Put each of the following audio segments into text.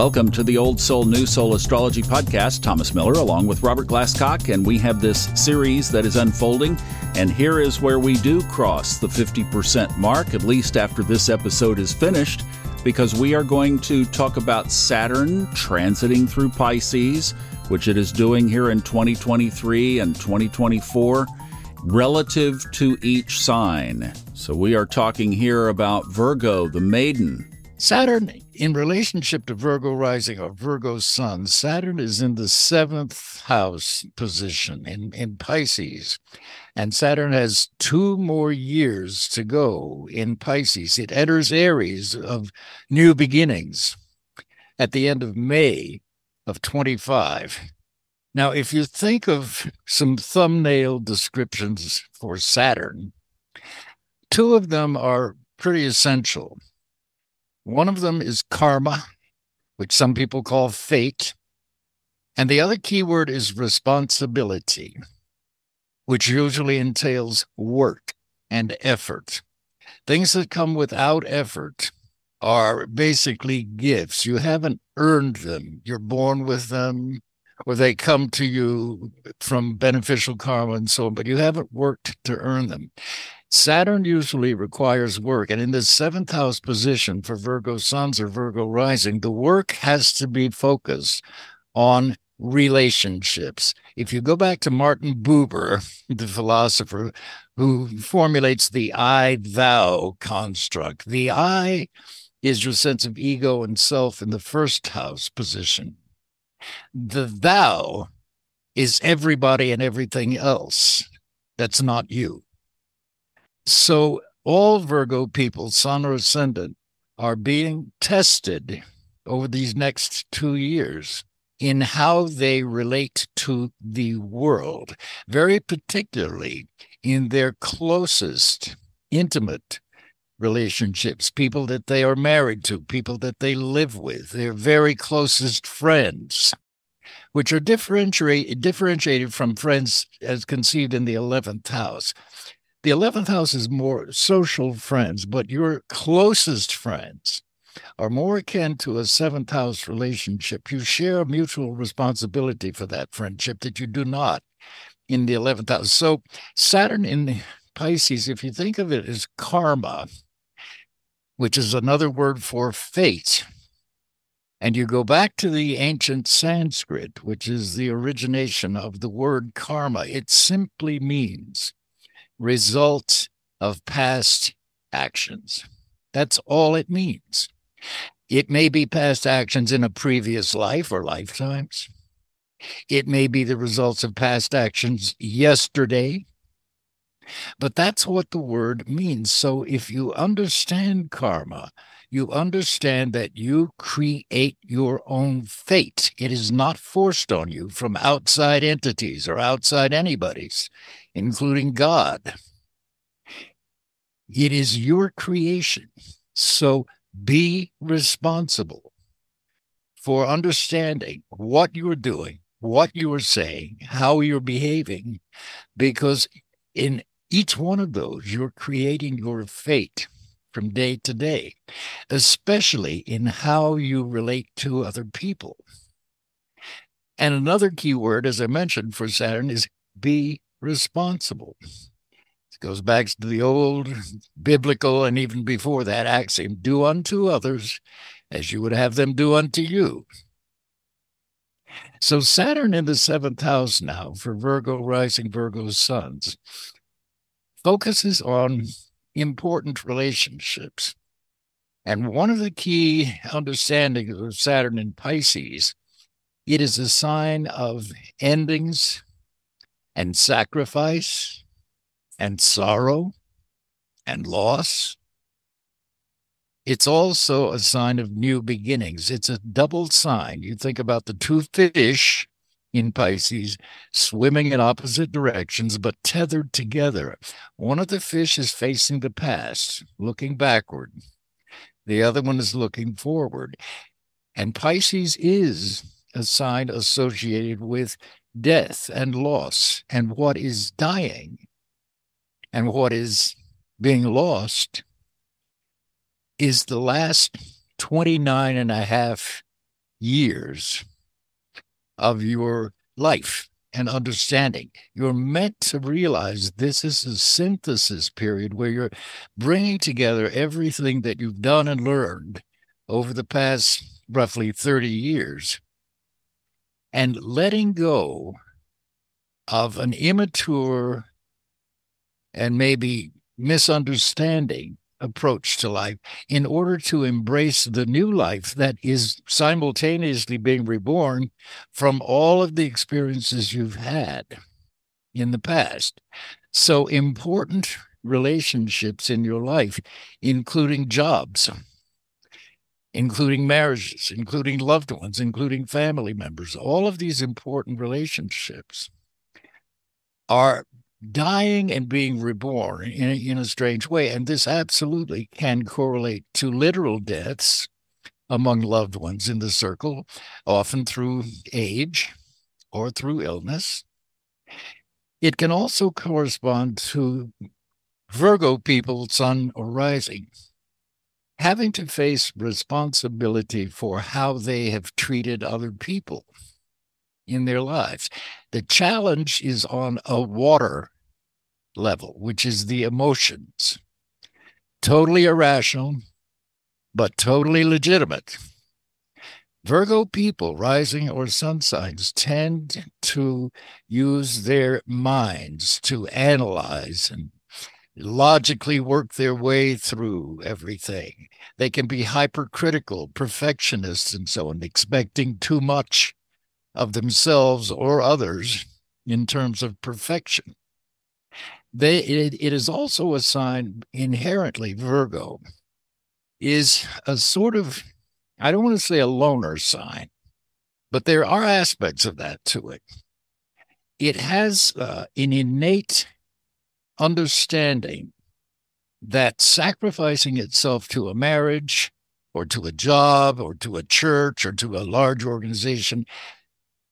Welcome to the Old Soul New Soul Astrology Podcast. Thomas Miller along with Robert Glasscock, and we have this series that is unfolding. And here is where we do cross the 50% mark, at least after this episode is finished, because we are going to talk about Saturn transiting through Pisces, which it is doing here in 2023 and 2024 relative to each sign. So we are talking here about Virgo, the maiden, Saturn, in relationship to Virgo rising or Virgo sun, Saturn is in the seventh house position in, in Pisces. And Saturn has two more years to go in Pisces. It enters Aries of new beginnings at the end of May of 25. Now, if you think of some thumbnail descriptions for Saturn, two of them are pretty essential. One of them is karma, which some people call fate. And the other keyword is responsibility, which usually entails work and effort. Things that come without effort are basically gifts. You haven't earned them, you're born with them, or they come to you from beneficial karma and so on, but you haven't worked to earn them. Saturn usually requires work. And in the seventh house position for Virgo suns or Virgo rising, the work has to be focused on relationships. If you go back to Martin Buber, the philosopher who formulates the I thou construct, the I is your sense of ego and self in the first house position. The thou is everybody and everything else that's not you. So all Virgo people, sun or ascendant, are being tested over these next two years in how they relate to the world, very particularly in their closest, intimate relationships, people that they are married to, people that they live with, their very closest friends, which are differentiated from friends as conceived in the 11th house. The 11th house is more social friends, but your closest friends are more akin to a seventh house relationship. You share mutual responsibility for that friendship that you do not in the 11th house. So, Saturn in Pisces, if you think of it as karma, which is another word for fate, and you go back to the ancient Sanskrit, which is the origination of the word karma, it simply means result of past actions. That's all it means. It may be past actions in a previous life or lifetimes. It may be the results of past actions yesterday. But that's what the word means. So if you understand karma, you understand that you create your own fate. It is not forced on you from outside entities or outside anybody's, including God. It is your creation. So be responsible for understanding what you're doing, what you are saying, how you're behaving, because in each one of those, you're creating your fate from day to day, especially in how you relate to other people. And another key word, as I mentioned for Saturn, is be responsible. It goes back to the old biblical and even before that axiom do unto others as you would have them do unto you. So, Saturn in the seventh house now for Virgo rising, Virgo suns focuses on important relationships. And one of the key understandings of Saturn in Pisces, it is a sign of endings and sacrifice and sorrow and loss. It's also a sign of new beginnings. It's a double sign. You think about the two fish in Pisces, swimming in opposite directions but tethered together. One of the fish is facing the past, looking backward. The other one is looking forward. And Pisces is a sign associated with death and loss and what is dying and what is being lost is the last 29 and a half years of your life and understanding. You're meant to realize this is a synthesis period where you're bringing together everything that you've done and learned over the past roughly 30 years and letting go of an immature and maybe misunderstanding approach to life in order to embrace the new life that is simultaneously being reborn from all of the experiences you've had in the past. So, important relationships in your life, including jobs, including marriages, including loved ones, including family members, all of these important relationships are dying and being reborn in a, in a strange way. And this absolutely can correlate to literal deaths among loved ones in the circle, often through age or through illness. It can also correspond to Virgo people, sun or rising, having to face responsibility for how they have treated other people in their lives. The challenge is on a water level, which is the emotions. Totally irrational, but totally legitimate. Virgo people, rising or sun signs, tend to use their minds to analyze and logically work their way through everything. They can be hypercritical, perfectionists, and so on, expecting too much of themselves or others in terms of perfection. They, it, it is also a sign inherently, Virgo is a sort of, I don't want to say a loner sign, but there are aspects of that to it. It has uh, an innate understanding that sacrificing itself to a marriage or to a job or to a church or to a large organization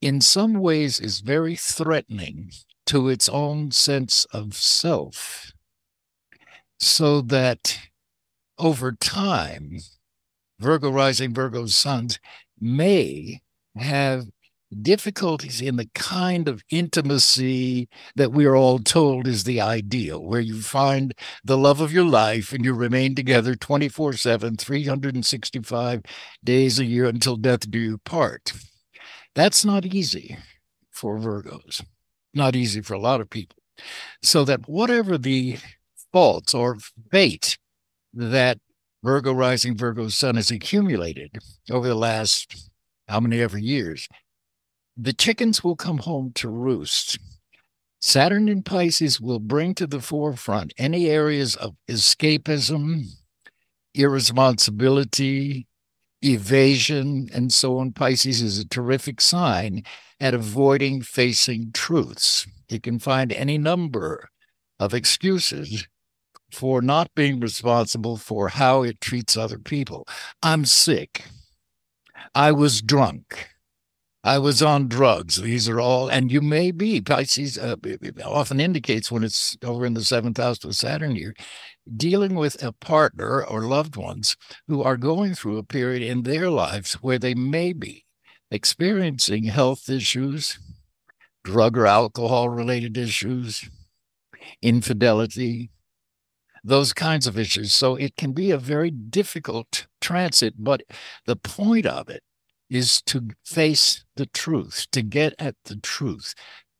in some ways is very threatening to its own sense of self. So that over time, Virgo rising, Virgo suns may have difficulties in the kind of intimacy that we are all told is the ideal, where you find the love of your life and you remain together 24 7, 365 days a year until death do you part. That's not easy for Virgos, not easy for a lot of people. So that whatever the faults or fate that Virgo rising, Virgo sun has accumulated over the last how many ever years, the chickens will come home to roost. Saturn in Pisces will bring to the forefront any areas of escapism, irresponsibility, evasion, and so on. Pisces is a terrific sign at avoiding facing truths. It can find any number of excuses for not being responsible for how it treats other people. I'm sick. I was drunk. I was on drugs. These are all, and you may be. Pisces uh, often indicates when it's over in the seventh house with Saturn here, dealing with a partner or loved ones who are going through a period in their lives where they may be experiencing health issues, drug or alcohol related issues, infidelity, those kinds of issues. So it can be a very difficult transit, but the point of it is to face the truth, to get at the truth,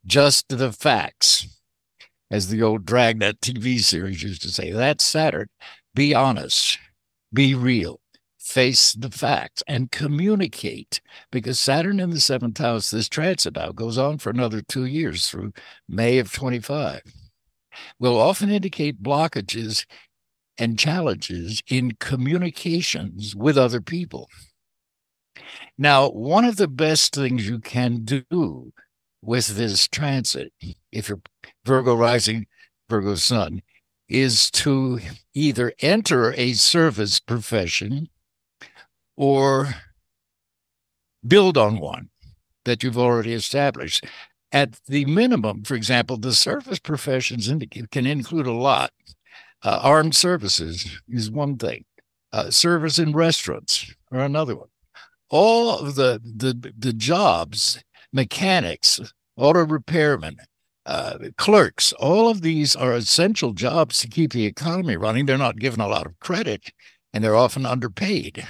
just the facts. As the old Dragnet TV series used to say, that's Saturn. Be honest, be real, face the facts, and communicate. Because Saturn in the seventh house, this transit now goes on for another two years through May of 25, will often indicate blockages and challenges in communications with other people. Now, one of the best things you can do with this transit, if you're Virgo rising, Virgo sun, is to either enter a service profession or build on one that you've already established. At the minimum, for example, the service professions can include a lot. Uh, armed services is one thing. Uh, service in restaurants are another one all of the the the jobs, mechanics, auto repairmen, uh, clerks, all of these are essential jobs to keep the economy running. They're not given a lot of credit, and they're often underpaid.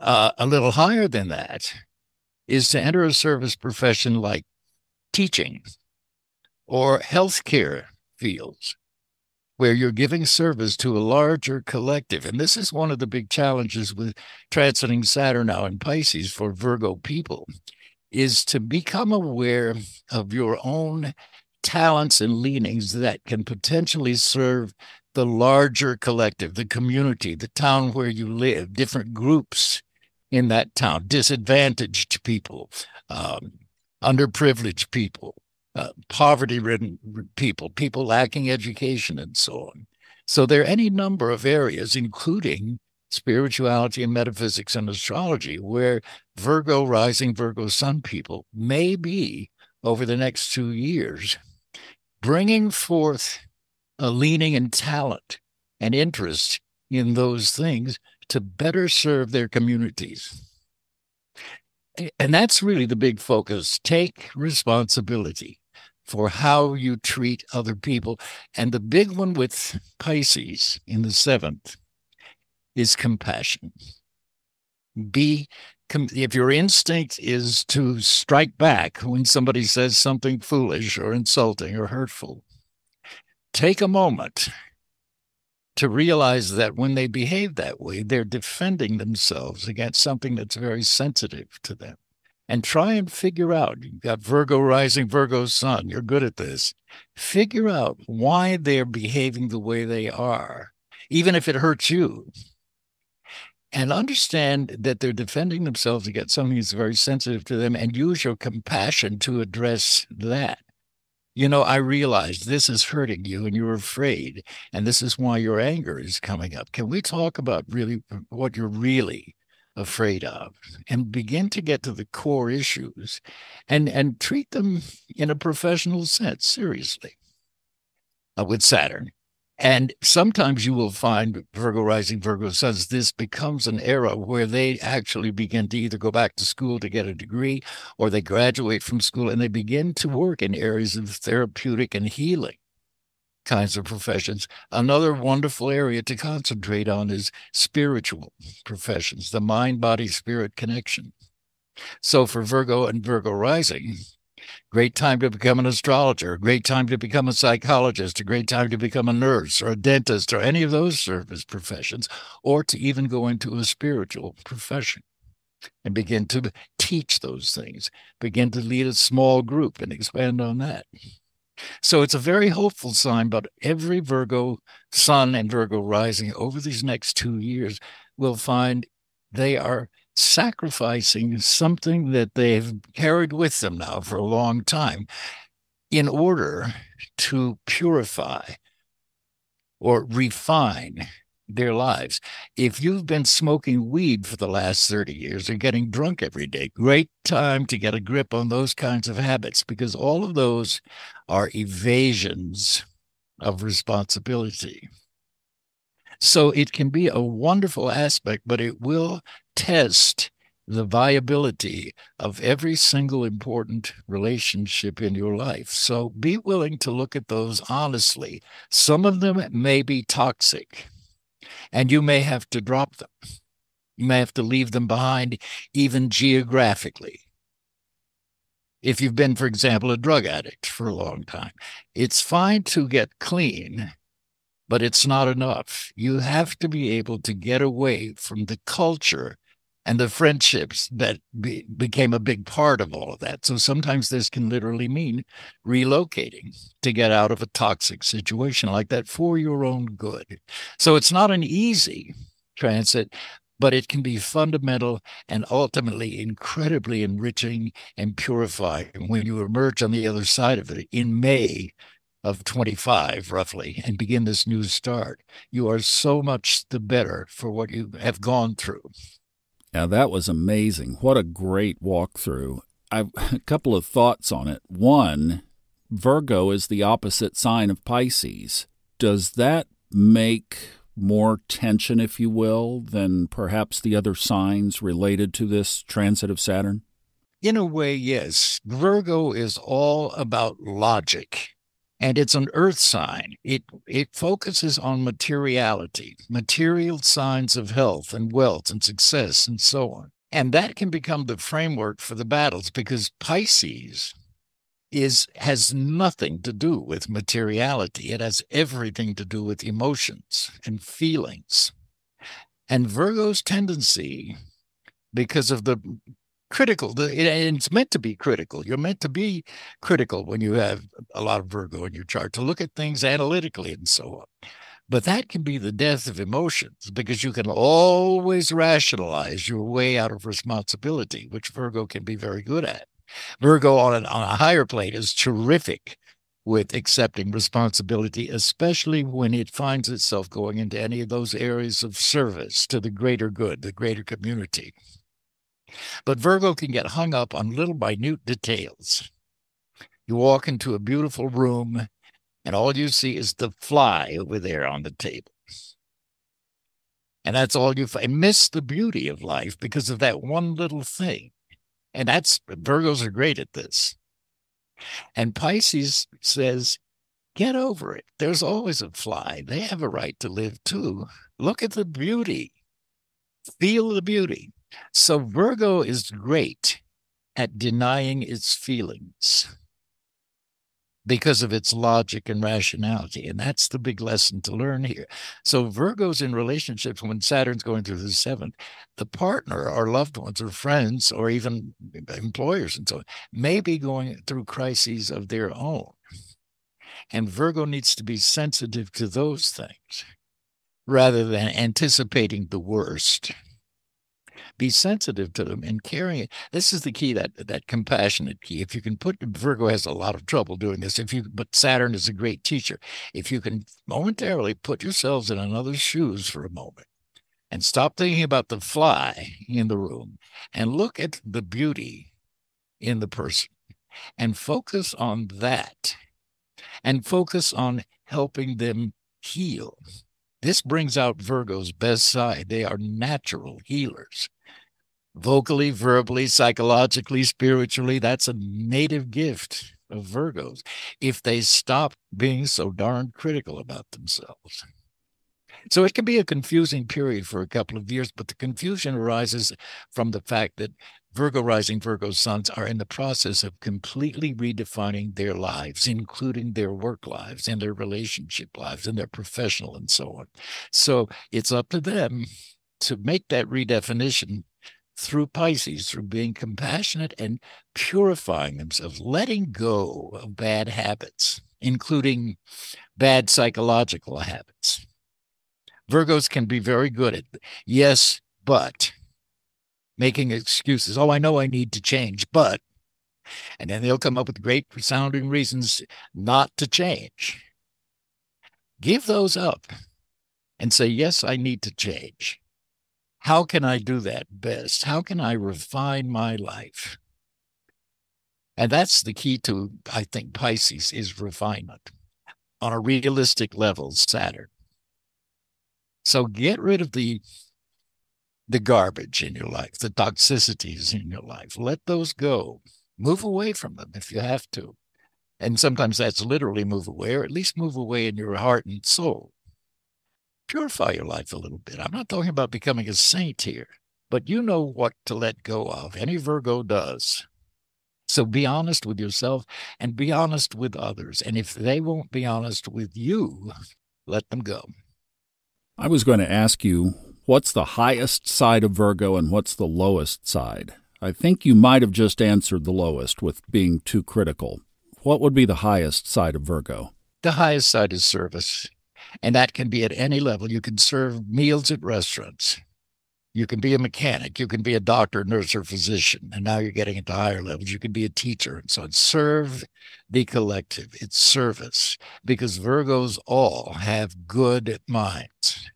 Uh, a little higher than that is to enter a service profession like teaching or healthcare fields where you're giving service to a larger collective. And this is one of the big challenges with transiting Saturn now in Pisces for Virgo people is to become aware of your own talents and leanings that can potentially serve the larger collective, the community, the town where you live, different groups in that town, disadvantaged people, um, underprivileged people, uh, poverty ridden people, people lacking education, and so on. So there are any number of areas, including spirituality and metaphysics and astrology, where Virgo rising, Virgo sun people may be over the next two years bringing forth a leaning and talent and interest in those things to better serve their communities. And that's really the big focus. Take responsibility for how you treat other people. And the big one with Pisces in the seventh is compassion. Be if your instinct is to strike back when somebody says something foolish or insulting or hurtful, take a moment to realize that when they behave that way, they're defending themselves against something that's very sensitive to them. And try and figure out, you've got Virgo rising, Virgo sun, you're good at this. Figure out why they're behaving the way they are, even if it hurts you. And understand that they're defending themselves against something that's very sensitive to them and use your compassion to address that you know, I realize this is hurting you and you're afraid, and this is why your anger is coming up. Can we talk about really what you're really afraid of and begin to get to the core issues and, and treat them in a professional sense, seriously, uh, with Saturn? And sometimes you will find Virgo rising, Virgo suns, this becomes an era where they actually begin to either go back to school to get a degree or they graduate from school and they begin to work in areas of therapeutic and healing kinds of professions. Another wonderful area to concentrate on is spiritual professions, the mind body spirit connection. So for Virgo and Virgo rising, Great time to become an astrologer, a great time to become a psychologist, a great time to become a nurse or a dentist or any of those service professions, or to even go into a spiritual profession and begin to teach those things, begin to lead a small group and expand on that. So it's a very hopeful sign, but every Virgo sun and Virgo rising over these next two years will find they are sacrificing something that they've carried with them now for a long time in order to purify or refine their lives. If you've been smoking weed for the last 30 years or getting drunk every day, great time to get a grip on those kinds of habits because all of those are evasions of responsibility. So it can be a wonderful aspect, but it will test the viability of every single important relationship in your life. So be willing to look at those honestly. Some of them may be toxic, and you may have to drop them. You may have to leave them behind, even geographically. If you've been, for example, a drug addict for a long time, it's fine to get clean but it's not enough. You have to be able to get away from the culture and the friendships that be, became a big part of all of that. So sometimes this can literally mean relocating to get out of a toxic situation like that for your own good. So it's not an easy transit, but it can be fundamental and ultimately incredibly enriching and purifying when you emerge on the other side of it in May of 25 roughly and begin this new start you are so much the better for what you have gone through yeah that was amazing what a great walkthrough i've a couple of thoughts on it one virgo is the opposite sign of pisces does that make more tension, if you will, than perhaps the other signs related to this transit of Saturn? In a way, yes. Virgo is all about logic. And it's an earth sign. It it focuses on materiality, material signs of health and wealth and success and so on. And that can become the framework for the battles because Pisces is has nothing to do with materiality. It has everything to do with emotions and feelings. And Virgo's tendency, because of the critical, it's meant to be critical. You're meant to be critical when you have a lot of Virgo in your chart to look at things analytically and so on. But that can be the death of emotions because you can always rationalize your way out of responsibility, which Virgo can be very good at. Virgo on, an, on a higher plane is terrific with accepting responsibility, especially when it finds itself going into any of those areas of service to the greater good, the greater community. But Virgo can get hung up on little minute details. You walk into a beautiful room and all you see is the fly over there on the table. And that's all you find. Miss the beauty of life because of that one little thing. And that's Virgos are great at this. And Pisces says, get over it. There's always a fly. They have a right to live too. Look at the beauty, feel the beauty. So Virgo is great at denying its feelings because of its logic and rationality. And that's the big lesson to learn here. So, Virgos in relationships, when Saturn's going through the seventh, the partner or loved ones or friends or even employers and so on may be going through crises of their own. And Virgo needs to be sensitive to those things rather than anticipating the worst be sensitive to them and caring. This is the key that that compassionate key. If you can put Virgo has a lot of trouble doing this. If you but Saturn is a great teacher. If you can momentarily put yourselves in another's shoes for a moment and stop thinking about the fly in the room and look at the beauty in the person and focus on that and focus on helping them heal. This brings out Virgo's best side. They are natural healers vocally, verbally, psychologically, spiritually. That's a native gift of Virgos if they stop being so darn critical about themselves. So it can be a confusing period for a couple of years, but the confusion arises from the fact that Virgo rising Virgo suns are in the process of completely redefining their lives, including their work lives and their relationship lives and their professional and so on. So it's up to them to make that redefinition through Pisces, through being compassionate and purifying themselves, letting go of bad habits, including bad psychological habits. Virgos can be very good at yes, but making excuses. Oh, I know I need to change, but, and then they'll come up with great sounding reasons not to change. Give those up and say, yes, I need to change. How can I do that best? How can I refine my life? And that's the key to, I think, Pisces is refinement on a realistic level, Saturn. So get rid of the the garbage in your life, the toxicities in your life. Let those go. Move away from them if you have to. And sometimes that's literally move away, or at least move away in your heart and soul purify your life a little bit. I'm not talking about becoming a saint here, but you know what to let go of. Any Virgo does. So be honest with yourself and be honest with others. And if they won't be honest with you, let them go. I was going to ask you what's the highest side of Virgo and what's the lowest side? I think you might have just answered the lowest with being too critical. What would be the highest side of Virgo? The highest side is service. And that can be at any level. You can serve meals at restaurants. You can be a mechanic. You can be a doctor, nurse, or physician. And now you're getting into higher levels. You can be a teacher. And so on. serve the collective. It's service because Virgos all have good minds.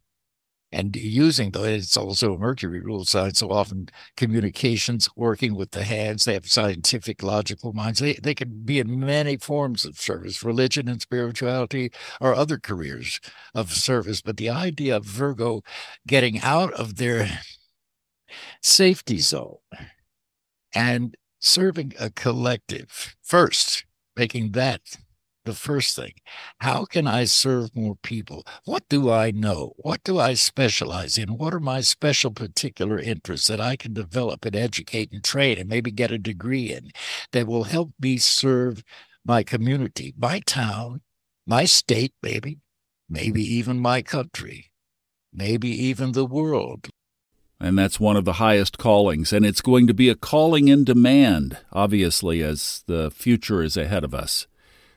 And using the it's also a mercury rule sign so often communications working with the hands they have scientific logical minds they, they can be in many forms of service religion and spirituality or other careers of service but the idea of virgo getting out of their safety zone and serving a collective first making that the first thing. How can I serve more people? What do I know? What do I specialize in? What are my special particular interests that I can develop and educate and train and maybe get a degree in that will help me serve my community, my town, my state, maybe, maybe even my country, maybe even the world. And that's one of the highest callings, and it's going to be a calling in demand, obviously, as the future is ahead of us.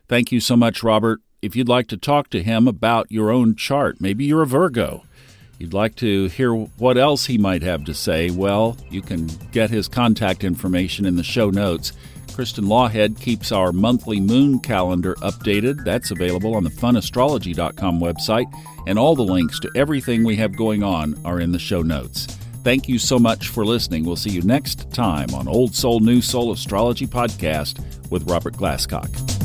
Thank you so much, Robert. If you'd like to talk to him about your own chart, maybe you're a Virgo, you'd like to hear what else he might have to say, well, you can get his contact information in the show notes. Kristin Lawhead keeps our monthly moon calendar updated. That's available on the funastrology.com website, and all the links to everything we have going on are in the show notes. Thank you so much for listening. We'll see you next time on Old Soul New Soul Astrology Podcast with Robert Glasscock.